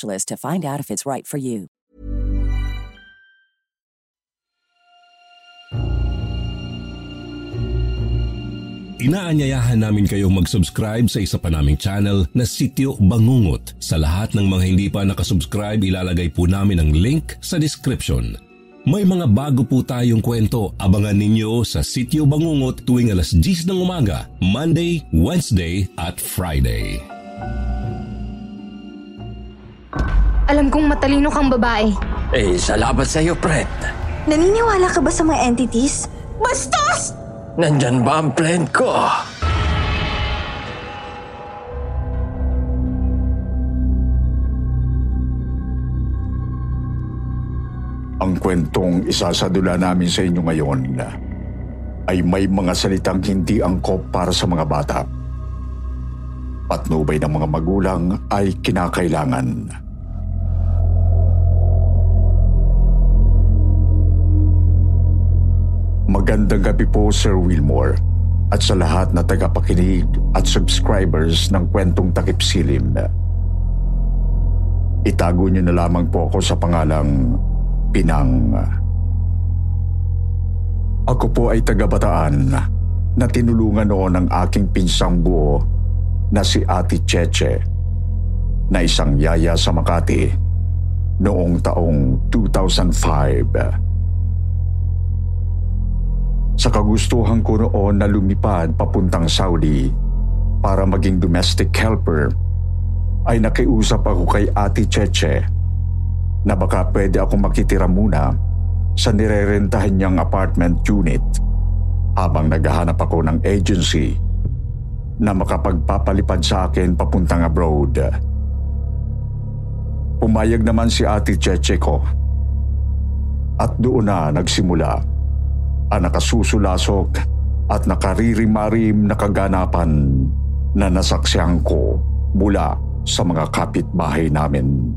to find out if it's right for you. Inaanyayahan namin kayong mag-subscribe sa isa pa naming channel na Sityo Bangungot. Sa lahat ng mga hindi pa nakasubscribe, ilalagay po namin ang link sa description. May mga bago po tayong kwento. Abangan ninyo sa Sityo Bangungot tuwing alas 10 ng umaga, Monday, Wednesday at Friday. Alam kong matalino kang babae. Eh, salamat sa iyo, Fred. Naniniwala ka ba sa mga entities? Bastos! Nandyan ba ang plan ko? Ang kwentong isasadula namin sa inyo ngayon ay may mga salitang hindi angkop para sa mga bata. Patnubay ng mga magulang ay kinakailangan. Magandang gabi po Sir Wilmore at sa lahat na tagapakinig at subscribers ng kwentong takip silim. Itago niyo na lamang po ako sa pangalang Pinang. Ako po ay taga-bataan na tinulungan noon ng aking pinsang buo na si Ate Cheche na isang yaya sa Makati noong taong 2005. Sa kagustuhan ko noon na lumipad papuntang Saudi para maging domestic helper, ay nakiusap ako kay Ate Cheche na baka pwede ako makitira muna sa nirerentahan niyang apartment unit habang naghahanap ako ng agency na makapagpapalipad sa akin papuntang abroad. Pumayag naman si Ate Cheche ko at doon na nagsimula ang nakasusulasok at nakaririmarim na kaganapan na nasaksyan ko mula sa mga kapitbahay namin.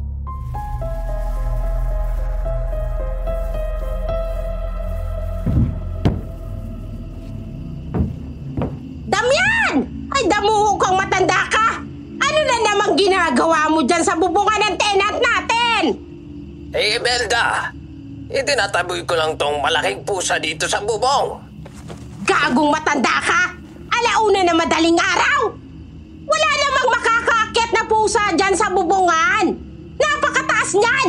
Itinataboy ko lang tong malaking pusa dito sa bubong. Gagong matanda ka! Alauna na madaling araw! Wala namang makakaakyat na pusa dyan sa bubungan! Napakataas niyan!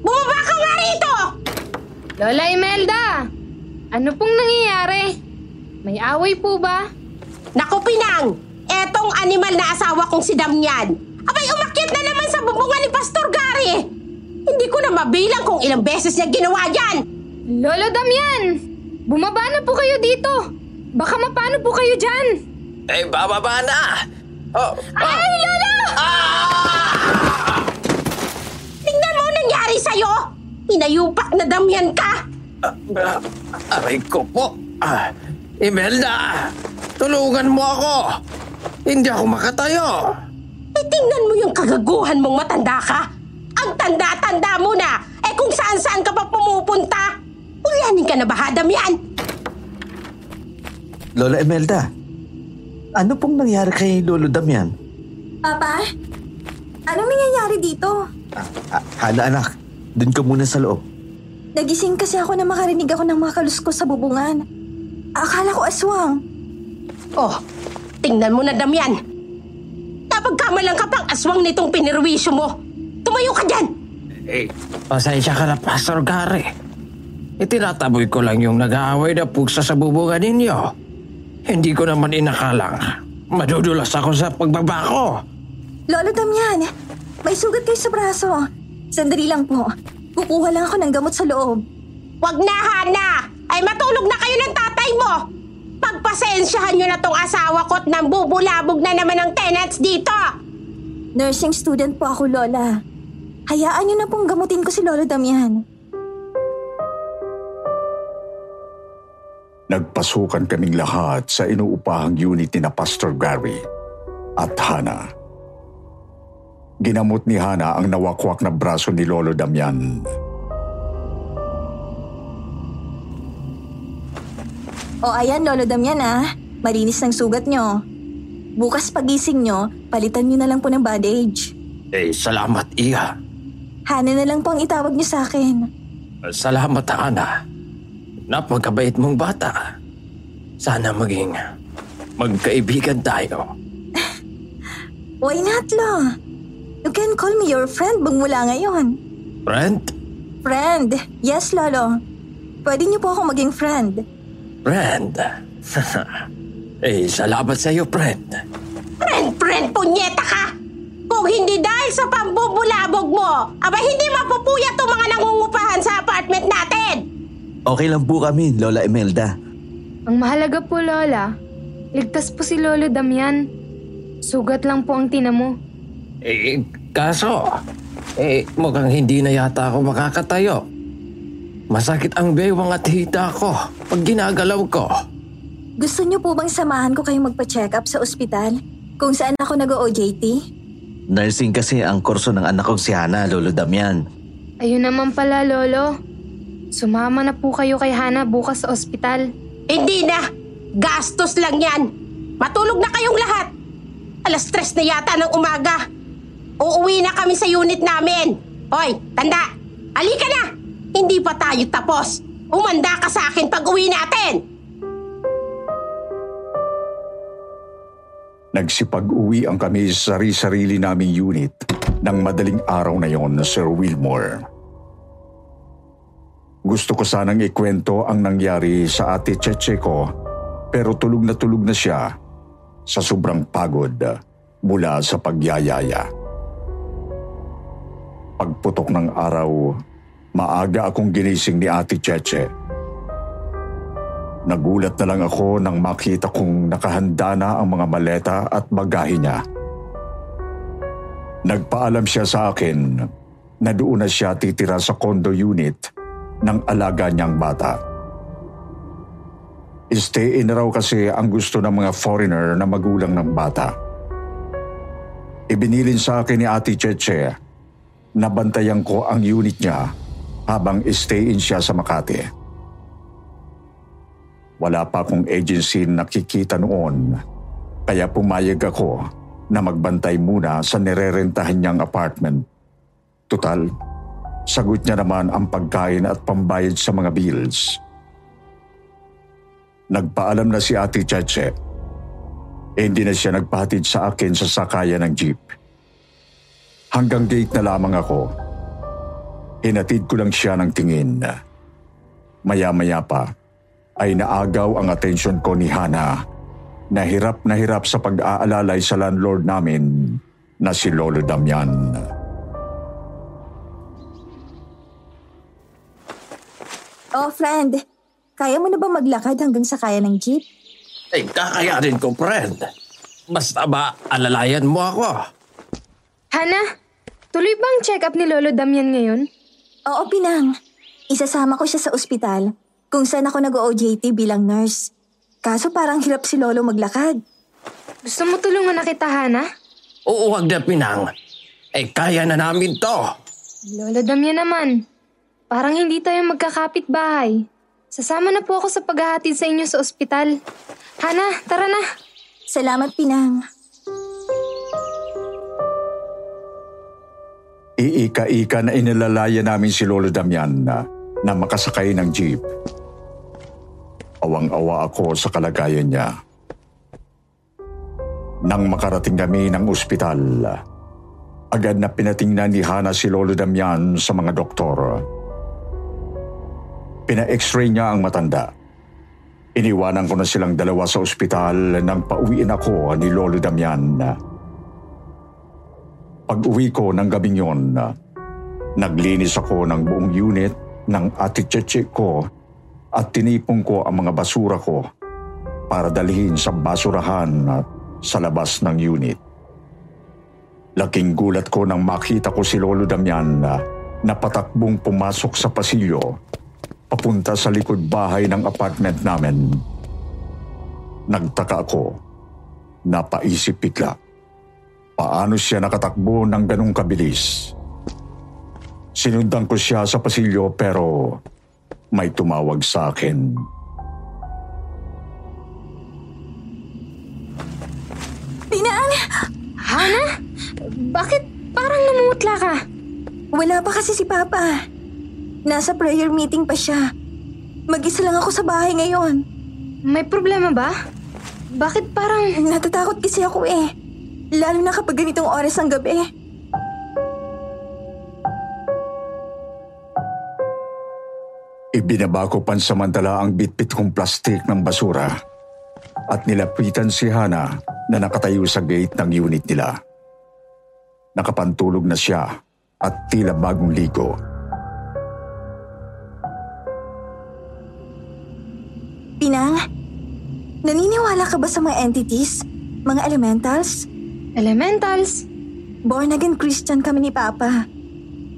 Bumaba ka nga rito! Lola Imelda! Ano pong nangyayari? May away po ba? Naku, Pinang! Etong animal na asawa kong si Damyan. Abay, umakyat na naman sa bubungan ni Pastor Gary! Hindi ko na mabilang kung ilang beses niya ginawa yan! Lolo Damian! Bumaba na po kayo dito! Baka mapano po kayo dyan! Eh, bababa na! Oh, oh. Ay, Lolo! Tingnan mo ang nangyari sa'yo! Inayupak na damyan ka! Ah, aray ko po. Ah, Imelda, tulungan mo ako. Hindi ako makatayo. Eh, tingnan mo yung kagaguhan mong matanda ka. Ang tanda-tanda mo na. Eh kung saan-saan ka pa pumupunta. Ulyanin ka na ba, Damyan? Lola Imelda, ano pong nangyari kay Lolo Damian? Papa? Anong nangyayari dito? Ah, ah, Hana anak, dun ka muna sa loob. Nagising kasi ako na makarinig ako ng mga kaluskos sa bubungan. Akala ko aswang. Oh, tingnan mo na, Damyan. Napagkamalang ka pang aswang nitong pinirwisyo mo. Tumayo ka dyan! Eh, pasensya ka na, Pastor Gary. Itinataboy ko lang yung nag-aaway na pugsa sa bubungan ninyo. Hindi ko naman inakalang. Madudulas ako sa pagbaba ko. Lolo Damian, may sugat kayo sa braso. Sandali lang po. Kukuha lang ako ng gamot sa loob. Wag na, Hana! Ay matulog na kayo ng tatay mo! Pagpasensyahan nyo na tong asawa ko at nang bubulabog na naman ang tenants dito! Nursing student po ako, Lola. Hayaan niyo na pong gamutin ko si Lolo Damian. Nagpasukan kaming lahat sa inuupahang unit ni na Pastor Gary at Hana. Ginamot ni Hana ang nawakwak na braso ni Lolo Damian. O ayan, Lolo Damian ah. Malinis ng sugat nyo. Bukas pagising nyo, palitan nyo na lang po ng bandage. Eh, salamat, Iha. Hana na lang po ang itawag nyo sa akin. Salamat, Ana. Napagkabait mong bata. Sana maging magkaibigan tayo. Why not, Lo? You can call me your friend mula ngayon. Friend? Friend? Yes, Lolo. Pwede niyo po ako maging friend. Friend? eh, salamat sa iyo, friend. Friend-friend, punyeta ka! Kung hindi dahil sa pambubulabog mo, aba hindi mapupuyat ang mga nangungupahan sa apartment natin! Okay lang po kami, Lola Imelda. Ang mahalaga po, Lola, ligtas po si Lolo Damian. Sugat lang po ang tinamo. Eh, kaso, eh, mukhang hindi na yata ako makakatayo. Masakit ang bewang at hita ko pag ginagalaw ko. Gusto niyo po bang samahan ko kayong magpa-check up sa ospital? Kung saan ako nag-OJT? Nursing kasi ang kurso ng anak kong si Hana, Lolo Damian. Ayun naman pala, Lolo. Sumama na po kayo kay Hana bukas sa ospital. Hindi na! Gastos lang yan! Matulog na kayong lahat! Alas tres na yata ng umaga. Uuwi na kami sa unit namin. Hoy, tanda! Alika na! Hindi pa tayo tapos. Umanda ka sa akin pag uwi natin! Nagsipag-uwi ang kami sa sarili naming unit ng madaling araw na yon, Sir Wilmore. Gusto ko sanang ikwento ang nangyari sa ate Cheche ko pero tulog na tulog na siya sa sobrang pagod mula sa pagyayaya. Pagputok ng araw, maaga akong ginising ni ate Cheche. Nagulat na lang ako nang makita kong nakahanda na ang mga maleta at bagahe niya. Nagpaalam siya sa akin na doon na siya titira sa condo unit ng alaga niyang bata. Stay in raw kasi ang gusto ng mga foreigner na magulang ng bata. Ibinilin sa akin ni Ate Cheche na bantayan ko ang unit niya habang stay in siya sa Makati. Wala pa akong agency nakikita noon kaya pumayag ako na magbantay muna sa nirerentahan niyang apartment. Total, sagot niya naman ang pagkain at pambayad sa mga bills. Nagpaalam na si Ate Cheche. Eh, hindi na siya nagpahatid sa akin sa sakayan ng jeep. Hanggang gate na lamang ako. Hinatid ko lang siya ng tingin. Maya-maya pa, ay naagaw ang atensyon ko ni Hana na hirap na hirap sa pag-aalalay sa landlord namin na si Lolo Damian. Oh, friend. Kaya mo na ba maglakad hanggang sa kaya ng jeep? Eh, kakayanin ko, friend. Basta ba alalayan mo ako? Hana, tuloy ba ang check-up ni Lolo Damian ngayon? Oo, Pinang. Isasama ko siya sa ospital kung saan ako nag-OJT bilang nurse. Kaso parang hirap si Lolo maglakad. Gusto mo tulungan na kita, Hana? Oo, wag na pinang. Eh, kaya na namin to. Lolo Damian naman. Parang hindi tayo magkakapit bahay. Sasama na po ako sa paghahatid sa inyo sa ospital. Hana, tara na. Salamat, Pinang. Iika-ika na inilalaya namin si Lolo Damian na, na makasakay ng jeep. Awang-awa ako sa kalagayan niya. Nang makarating kami ng ospital, Agad na pinatingnan ni Hana si Lolo Damian sa mga doktor. Pina-x-ray niya ang matanda. Iniwanan ko na silang dalawa sa ospital nang pauwiin ako ni Lolo Damian. Pag uwi ko ng gabing yon, naglinis ako ng buong unit ng aticheche ko at tinipong ko ang mga basura ko para dalhin sa basurahan sa labas ng unit. Laking gulat ko nang makita ko si Lolo Damian na napatakbong pumasok sa pasilyo papunta sa likod bahay ng apartment namin. Nagtaka ako. Napaisip bigla. Paano siya nakatakbo ng ganong kabilis? Sinundan ko siya sa pasilyo pero may tumawag sa akin. Pinang! Hana? Bakit parang namumutla ka? Wala pa kasi si Papa. Nasa prayer meeting pa siya. Mag-isa lang ako sa bahay ngayon. May problema ba? Bakit parang... Natatakot kasi ako eh. Lalo na kapag ganitong oras ng gabi. Ibinaba ko pansamantala ang bitbit kong plastik ng basura at nilapitan si Hana na nakatayo sa gate ng unit nila. Nakapantulog na siya at tila bagong ligo. Pinang, naniniwala ka ba sa mga entities? Mga elementals? Elementals? Born again Christian kami ni Papa.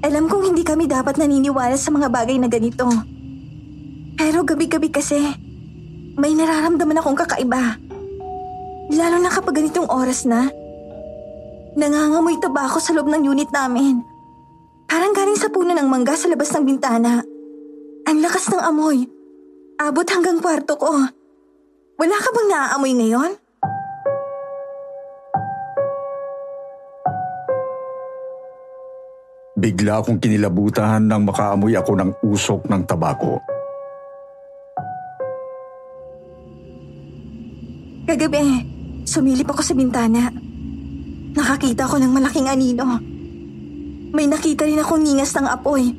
Alam kong hindi kami dapat naniniwala sa mga bagay na ganito. Pero gabi-gabi kasi, may nararamdaman akong kakaiba. Lalo na kapag ganitong oras na. Nangangamoy tabako sa loob ng unit namin. Parang galing sa puno ng mangga sa labas ng bintana. Ang lakas ng amoy. Abot hanggang kwarto ko. Wala ka bang naaamoy ngayon? Bigla akong kinilabutan nang makaamoy ako ng usok ng tabako. Sumilip ako sa bintana. Nakakita ko ng malaking anino. May nakita rin akong ningas ng apoy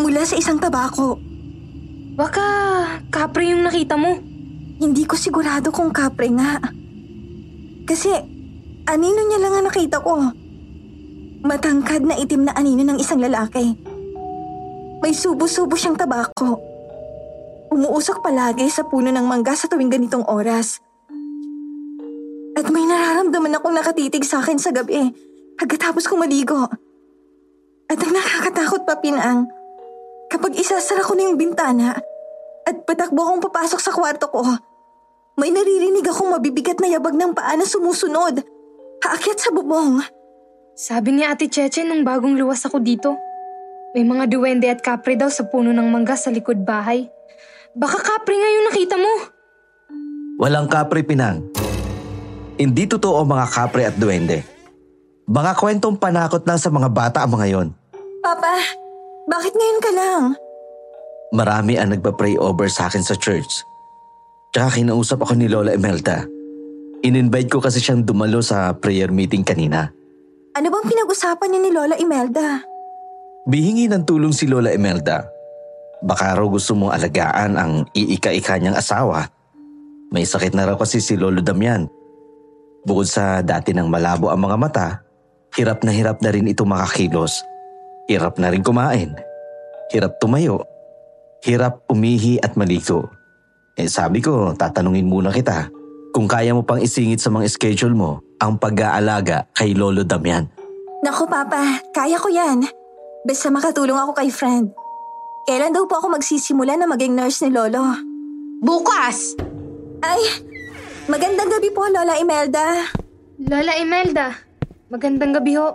mula sa isang tabako. Baka kapre yung nakita mo. Hindi ko sigurado kung kapre nga. Kasi anino niya lang ang nakita ko. Matangkad na itim na anino ng isang lalaki. May subo-subo siyang tabako. Umuusok palagi sa puno ng mangga sa tuwing ganitong oras. At may nararamdaman akong nakatitig sa akin sa gabi pagkatapos kong maligo. At ang nakakatakot pa pinang, kapag isasara ko na yung bintana at patakbo akong papasok sa kwarto ko, may naririnig akong mabibigat na yabag ng paa na sumusunod. Haakyat sa bubong. Sabi ni Ate Cheche nung bagong luwas ako dito. May mga duwende at kapre daw sa puno ng mangga sa likod bahay. Baka kapre nga yung nakita mo. Walang kapre, Pinang. Hindi totoo mga kapre at duwende. Mga kwentong panakot lang sa mga bata ang mga yon. Papa, bakit ngayon ka lang? Marami ang nagpa-pray over sa akin sa church. Tsaka kinausap ako ni Lola Imelda. In-invite ko kasi siyang dumalo sa prayer meeting kanina. Ano bang pinag-usapan niyo ni Lola Imelda? Bihingi ng tulong si Lola Imelda. Baka raw gusto mong alagaan ang iika-ika niyang asawa. May sakit na raw kasi si Lolo Damian. Bukod sa dati ng malabo ang mga mata, hirap na hirap na rin ito makakilos. Hirap na rin kumain. Hirap tumayo. Hirap umihi at maligo. Eh sabi ko, tatanungin muna kita kung kaya mo pang isingit sa mga schedule mo ang pag-aalaga kay Lolo Damian. Naku Papa, kaya ko yan. Basta makatulong ako kay friend. Kailan daw po ako magsisimula na maging nurse ni Lolo? Bukas! Ay, magandang gabi po Lola Imelda. Lola Imelda, magandang gabi ho.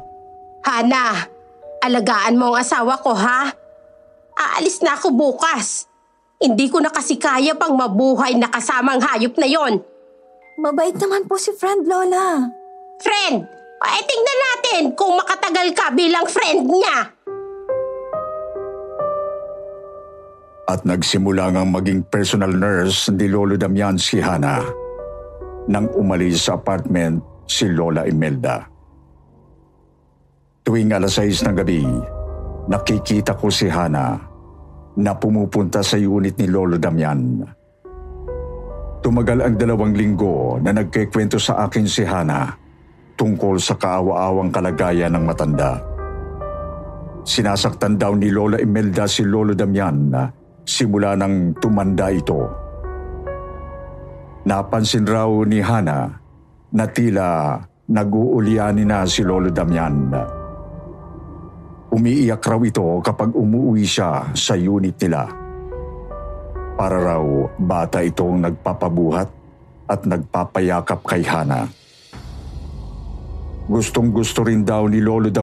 Hana, alagaan mo ang asawa ko ha? Aalis na ako bukas. Hindi ko na kasi kaya pang mabuhay na kasamang hayop na yon. Mabait naman po si friend Lola. Friend, ay tingnan natin kung makatagal ka bilang friend niya. At nagsimula ngang maging personal nurse ni Lolo Damian si Hana nang umalis sa apartment si Lola Imelda. Tuwing alas 6 ng gabi, nakikita ko si Hana na pumupunta sa unit ni Lolo Damian. Tumagal ang dalawang linggo na nagkikwento sa akin si Hana tungkol sa kaawa-awang kalagayan ng matanda. Sinasaktan daw ni Lola Imelda si Lolo Damian simula nang tumanda ito. Napansin raw ni Hana na tila nag-uuliani na si Lolo Damian. Umiiyak raw ito kapag umuwi siya sa unit nila. Para raw bata itong nagpapabuhat at nagpapayakap kay Hana. Gustong gusto rin daw ni Lolo Damian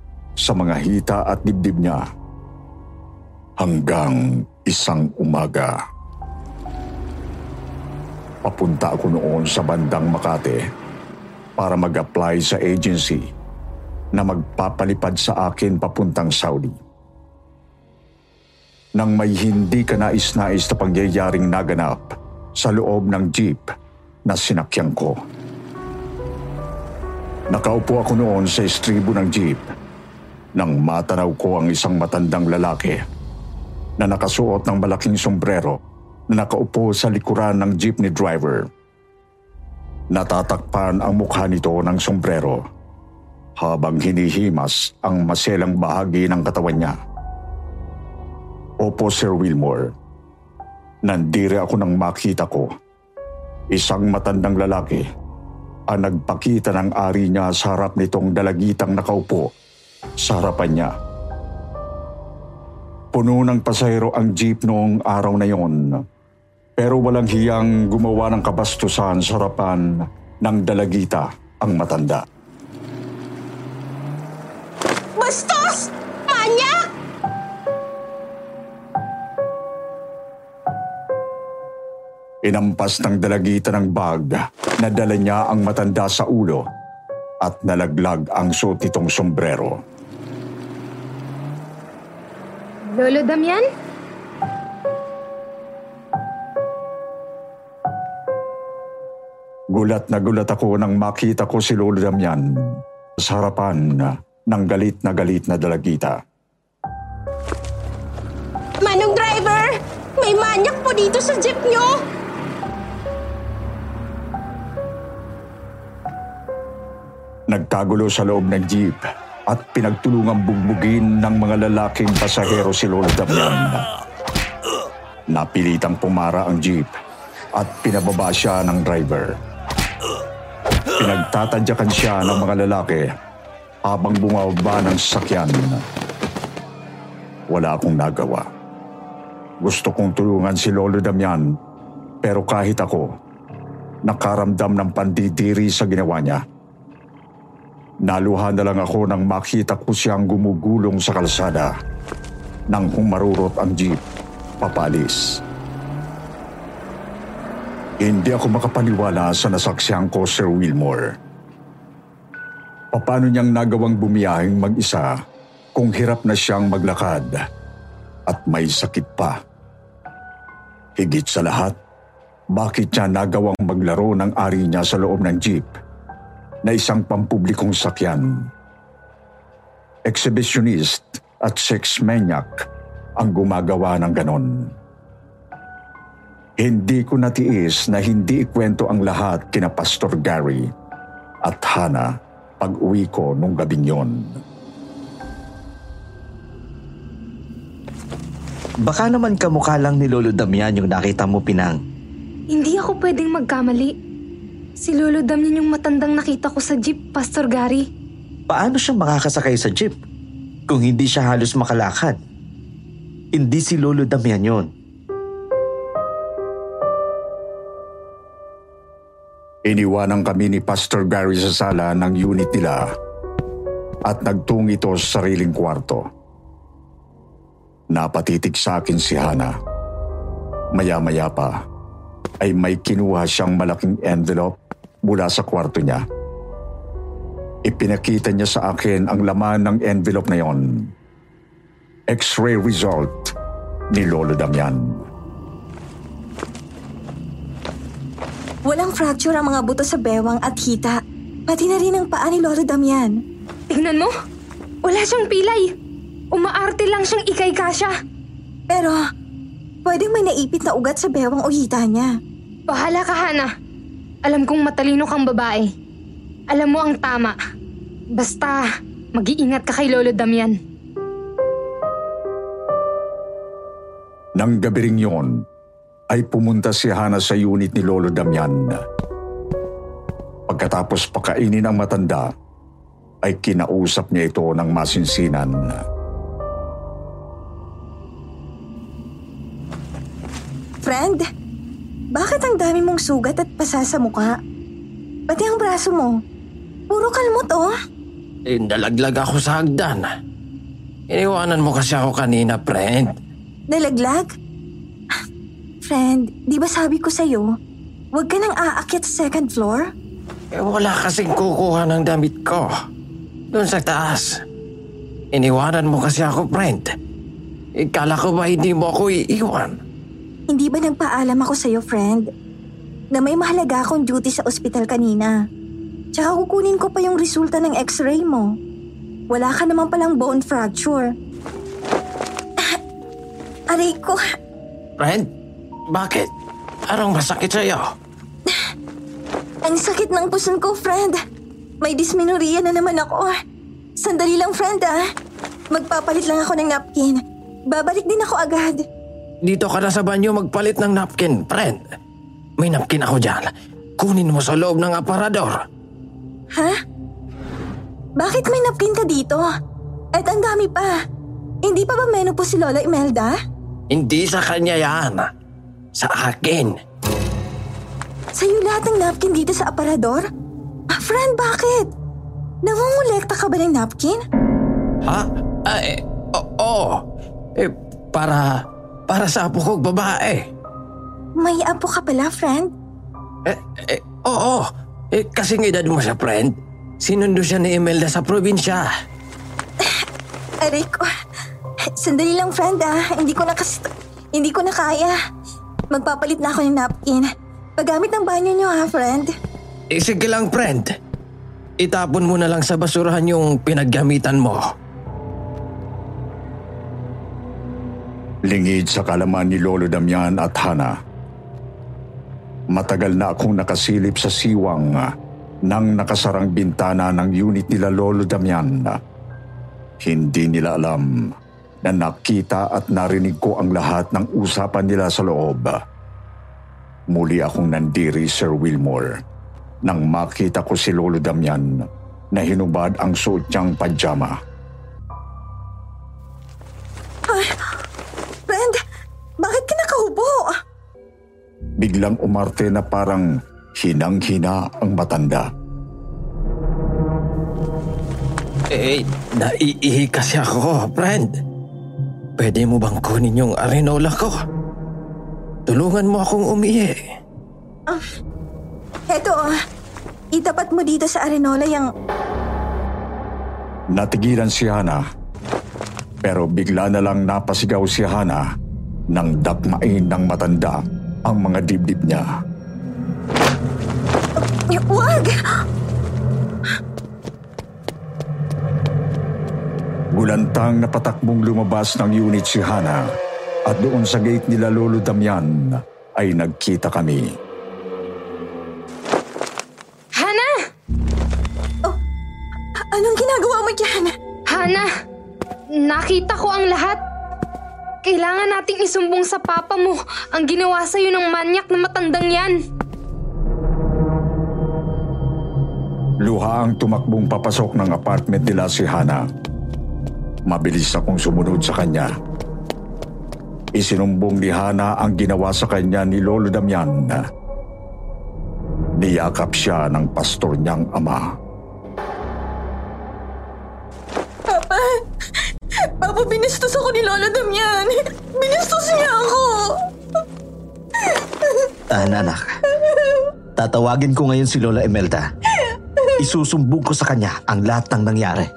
sa mga hita at dibdib niya hanggang isang umaga. Papunta ako noon sa bandang Makati para mag-apply sa agency na magpapalipad sa akin papuntang Saudi. Nang may hindi ka nais-nais na pangyayaring naganap sa loob ng jeep na sinakyan ko. Nakaupo ako noon sa estribo ng jeep nang matanaw ko ang isang matandang lalaki na nakasuot ng malaking sombrero na nakaupo sa likuran ng jeepney driver. Natatakpan ang mukha nito ng sombrero habang hinihimas ang maselang bahagi ng katawan niya. Opo, Sir Wilmore. Nandire ako nang makita ko. Isang matandang lalaki ang nagpakita ng ari niya sa harap nitong dalagitang nakaupo sa harapan niya. Puno ng pasahero ang jeep noong araw na yon. Pero walang hiyang gumawa ng kabastusan sa harapan ng dalagita ang matanda. Bastos! Manyak! Inampas ng dalagita ng bag na dala niya ang matanda sa ulo at nalaglag ang suot nitong sombrero. Lolo Damian? Gulat na gulat ako nang makita ko si Lolo Damian sa harapan ng galit na galit na dalagita. Manong driver! May manyak po dito sa jeep nyo! Nagkagulo sa loob ng jeep at pinagtulungang bugbugin ng mga lalaking pasahero si Lolo Damian. Napilitang pumara ang jeep at pinababa siya ng driver. Pinagtatadyakan siya ng mga lalaki habang bumababa ng sasakyan. Wala akong nagawa. Gusto kong tulungan si Lolo Damian pero kahit ako, nakaramdam ng pandidiri sa ginawa niya. Naluha na lang ako nang makita ko siyang gumugulong sa kalsada nang humarurot ang jeep papalis. Hindi ako makapaniwala sa nasaksihan ko, Sir Wilmore. Paano niyang nagawang bumiyahing mag-isa kung hirap na siyang maglakad at may sakit pa? Higit sa lahat, bakit niya nagawang maglaro ng ari niya sa loob ng jeep na isang pampublikong sakyan? Exhibitionist at sex maniac ang gumagawa ng ganon. Hindi ko natiis na hindi ikwento ang lahat kina Pastor Gary at Hana pag uwi ko nung gabing yon. Baka naman kamukha lang ni Lolo Damian yung nakita mo, Pinang. Hindi ako pwedeng magkamali. Si Lolo Damian yung matandang nakita ko sa jeep, Pastor Gary. Paano siya makakasakay sa jeep kung hindi siya halos makalakad? Hindi si Lolo Damian yon. Iniwanan kami ni Pastor Gary sa sala ng unit nila at nagtung ito sa sariling kwarto. Napatitig sa akin si Hana. Maya-maya pa ay may kinuha siyang malaking envelope mula sa kwarto niya. Ipinakita niya sa akin ang laman ng envelope na yon. X-ray result ni Lolo Damian. Walang fracture ang mga buto sa bewang at hita. Pati na rin ang paa ni Lolo Damian. Tingnan mo, wala siyang pilay. Umaarte lang siyang ikay kasya. Pero, pwedeng may naipit na ugat sa bewang o hita niya. Bahala ka, Hana. Alam kong matalino kang babae. Alam mo ang tama. Basta, mag-iingat ka kay Lolo Damian. Nang gabi ring yon, ay pumunta si Hana sa unit ni Lolo Damian. Pagkatapos pakainin ang matanda, ay kinausap niya ito ng masinsinan. Friend, bakit ang dami mong sugat at pasa sa mukha? Pati ang braso mo. Puro kalmot oh. Eh, nalaglag ako sa hagdan. Iniwanan mo kasi ako kanina, friend. Nalaglag? Friend, di ba sabi ko sa'yo, huwag ka nang aakyat sa second floor? Eh, wala kasing kukuha ng damit ko. Doon sa taas. Iniwanan mo kasi ako, friend. Ikala ko ba hindi mo ako iiwan? Hindi ba nagpaalam ako sa'yo, friend? Na may mahalaga akong duty sa ospital kanina. Tsaka kukunin ko pa yung resulta ng x-ray mo. Wala ka naman palang bone fracture. Aray ko. Friend, bakit? Anong masakit sa'yo? Ang sakit ng puson ko, friend. May dysmenorrhea na naman ako. Sandali lang, friend, ah. Magpapalit lang ako ng napkin. Babalik din ako agad. Dito ka na sa banyo magpalit ng napkin, friend. May napkin ako dyan. Kunin mo sa loob ng aparador. Ha? Bakit may napkin ka dito? At ang dami pa. Hindi pa ba menopause si Lola Imelda? Hindi sa kanya yan. Sa akin. Sa'yo lahat ng napkin dito sa aparador? Ah, friend, bakit? Nangungulekta ka ba ng napkin? Ha? Ay, oo. Eh, para, para sa apo kong babae. May apo ka pala, friend? Eh, eh, oo. Eh, kasing edad mo siya, friend. Sinundo siya ni Imelda sa probinsya. Aray ko. Sandali lang, friend ah. Hindi ko na kasi... Hindi ko na kaya. Magpapalit na ako ng napkin. Paggamit ng banyo niyo ha, friend. Eh, sige lang, friend. Itapon mo na lang sa basurahan yung pinaggamitan mo. Lingid sa kalaman ni Lolo Damian at Hana. Matagal na akong nakasilip sa siwang ng nakasarang bintana ng unit nila Lolo Damian. Hindi nila alam na nakita at narinig ko ang lahat ng usapan nila sa loob. Muli akong nandiri, Sir Wilmore, nang makita ko si Lolo Damian na hinubad ang suot niyang pajama. Ay, Biglang umarte na parang hinang-hina ang matanda. Eh, naiihi kasi ako, friend. Pwede mo bang kunin yung arenola ko? Tulungan mo akong umihi. Ah, eto, oh. itapat mo dito sa arenola yung... Natigilan si Hana. Pero bigla na lang napasigaw si Hana nang dakmain ng matanda ang mga dibdib niya. Wag! Gulantang na patakbong lumabas ng unit si Hana at doon sa gate nila Lolo Damian ay nagkita kami. Nating isumbong sa papa mo ang ginawa sa'yo ng manyak na matandang yan. Luha ang tumakbong papasok ng apartment nila si Hana. Mabilis akong sumunod sa kanya. Isinumbong ni Hana ang ginawa sa kanya ni Lolo Damian. Niyakap siya ng pastor niyang ama. Papa, binastos ako ni Lola Damian. Binastos niya ako. Tahan anak. Tatawagin ko ngayon si Lola Imelda. Isusumbong ko sa kanya ang lahat ng nangyari.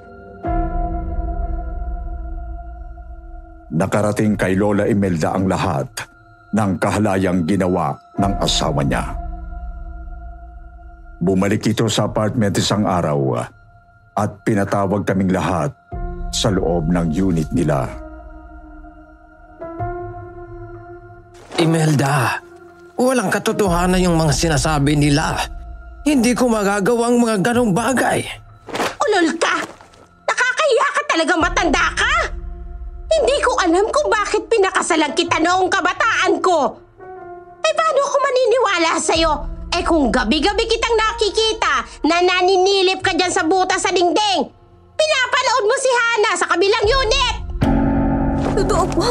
Nakarating kay Lola Imelda ang lahat ng kahalayang ginawa ng asawa niya. Bumalik ito sa apartment isang araw at pinatawag kaming lahat sa loob ng unit nila. Imelda, walang katotohanan yung mga sinasabi nila. Hindi ko magagawang mga ganong bagay. Ulol ka! Nakakahiya ka talaga matanda ka! Hindi ko alam kung bakit pinakasalan kita noong kabataan ko. Eh paano ako maniniwala sa'yo? Eh kung gabi-gabi kitang nakikita na naninilip ka dyan sa buta sa dingding, pinapanood mo si Hana sa kabilang unit! Totoo po.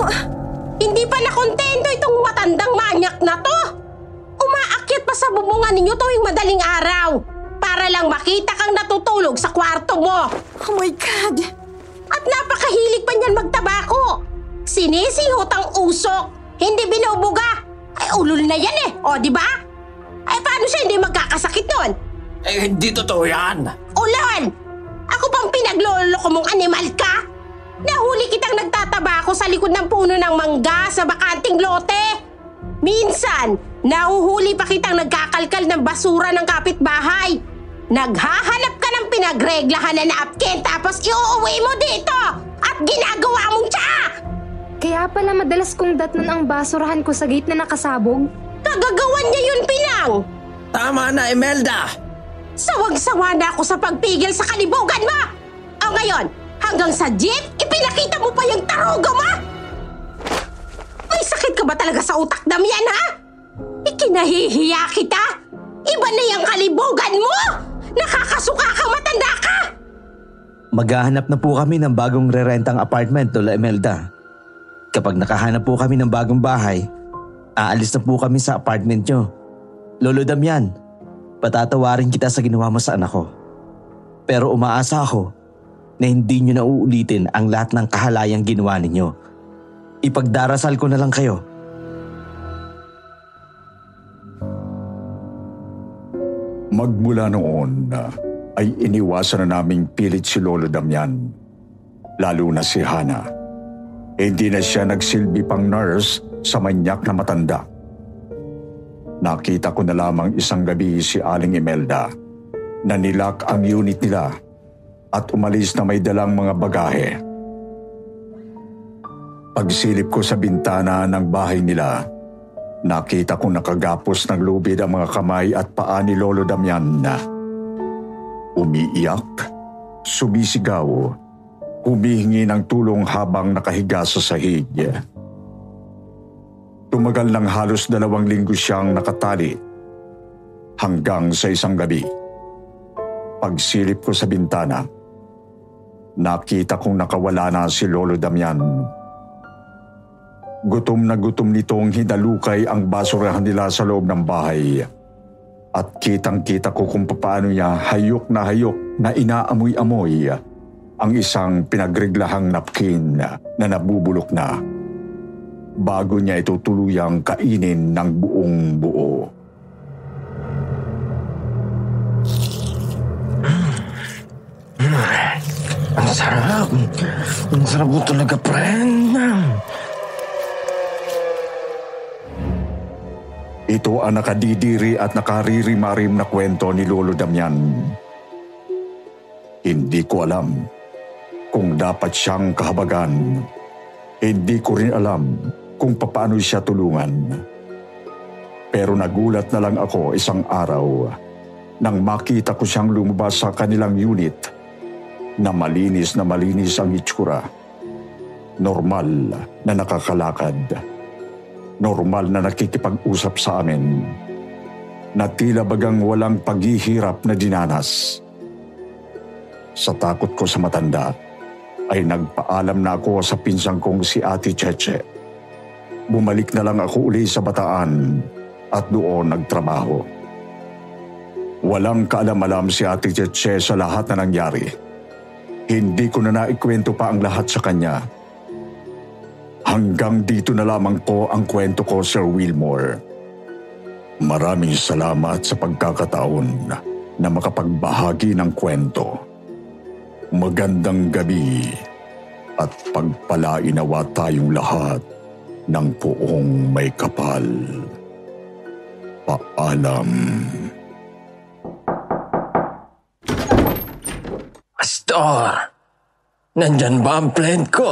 Hindi pa nakontento itong matandang manyak na to. Umaakyat pa sa bubungan ninyo tuwing madaling araw para lang makita kang natutulog sa kwarto mo. Oh my God! At napakahilig pa niyan magtabako. Sinisihot ang usok, hindi binubuga. Ay ulol na yan eh, o di ba? Ay paano siya hindi magkakasakit nun? Eh, hindi totoo yan. Ulol! Ako pang pinagloloko mong animal ka? Nahuli kitang nagtatabako sa likod ng puno ng mangga sa bakanting lote. Minsan, nahuhuli pa kitang nagkakalkal ng basura ng kapitbahay. Naghahanap ka ng pinagreglahan na napkin tapos iuuwi mo dito at ginagawa mong tsa! Kaya pala madalas kong datnan ang basurahan ko sa gate na nakasabog. Kagagawan niya yun, Pinang! Tama na, Imelda! Sawag-sawa na ako sa pagpigil sa kalibugan mo! O ngayon, hanggang sa jeep, ipinakita mo pa yung taruga mo? May sakit ka ba talaga sa utak, Damian, ha? Ikinahihiya kita? Iba na yung kalibugan mo! Nakakasuka ka, matanda ka! Maghahanap na po kami ng bagong rerentang apartment, Lola Imelda. Kapag nakahanap po kami ng bagong bahay, aalis na po kami sa apartment nyo. Lolo Damian, patatawarin kita sa ginawa mo sa anak ko. Pero umaasa ako na hindi nyo na uulitin ang lahat ng kahalayang ginawa ninyo. Ipagdarasal ko na lang kayo. Magmula noon ay iniwasan na naming pilit si Lolo Damian. Lalo na si Hana. Hindi na siya nagsilbi pang nurse sa manyak na matanda. Nakita ko na lamang isang gabi si Aling Imelda na nilak ang unit nila at umalis na may dalang mga bagahe. Pagsilip ko sa bintana ng bahay nila, nakita ko nakagapos ng lubid ang mga kamay at paa ni Lolo Damian na umiiyak, sumisigaw, humihingi ng tulong habang nakahiga sa sahig. Tumagal ng halos dalawang linggo siyang nakatali hanggang sa isang gabi. Pagsilip ko sa bintana, nakita kong nakawala na si Lolo Damian. Gutom na gutom nitong hinalukay ang basurahan nila sa loob ng bahay. At kitang-kita ko kung paano niya hayok na hayok na inaamoy-amoy ang isang pinagreglahang napkin na nabubulok na bago niya ito tuluyang kainin ng buong buo. Ang sarap. Ang sarap mo talaga, friend. Ito ang nakadidiri at nakaririmarim na kwento ni Lolo Damian. Hindi ko alam kung dapat siyang kahabagan. Hindi ko rin alam kung paano siya tulungan. Pero nagulat na lang ako isang araw nang makita ko siyang lumabas sa kanilang unit na malinis na malinis ang itsura. Normal na nakakalakad normal na nakikipag-usap sa amin na tila bagang walang paghihirap na dinanas. Sa takot ko sa matanda, ay nagpaalam na ako sa pinsang kong si Ate Cheche. Bumalik na lang ako uli sa bataan at doon nagtrabaho. Walang kaalam-alam si Ate Cheche sa lahat na nangyari. Hindi ko na naikwento pa ang lahat sa kanya Hanggang dito na lamang po ang kwento ko, Sir Wilmore. Maraming salamat sa pagkakataon na makapagbahagi ng kwento. Magandang gabi at pagpalainawa tayong lahat ng poong may kapal. Paalam. Pastor, nandyan ba ang plan ko?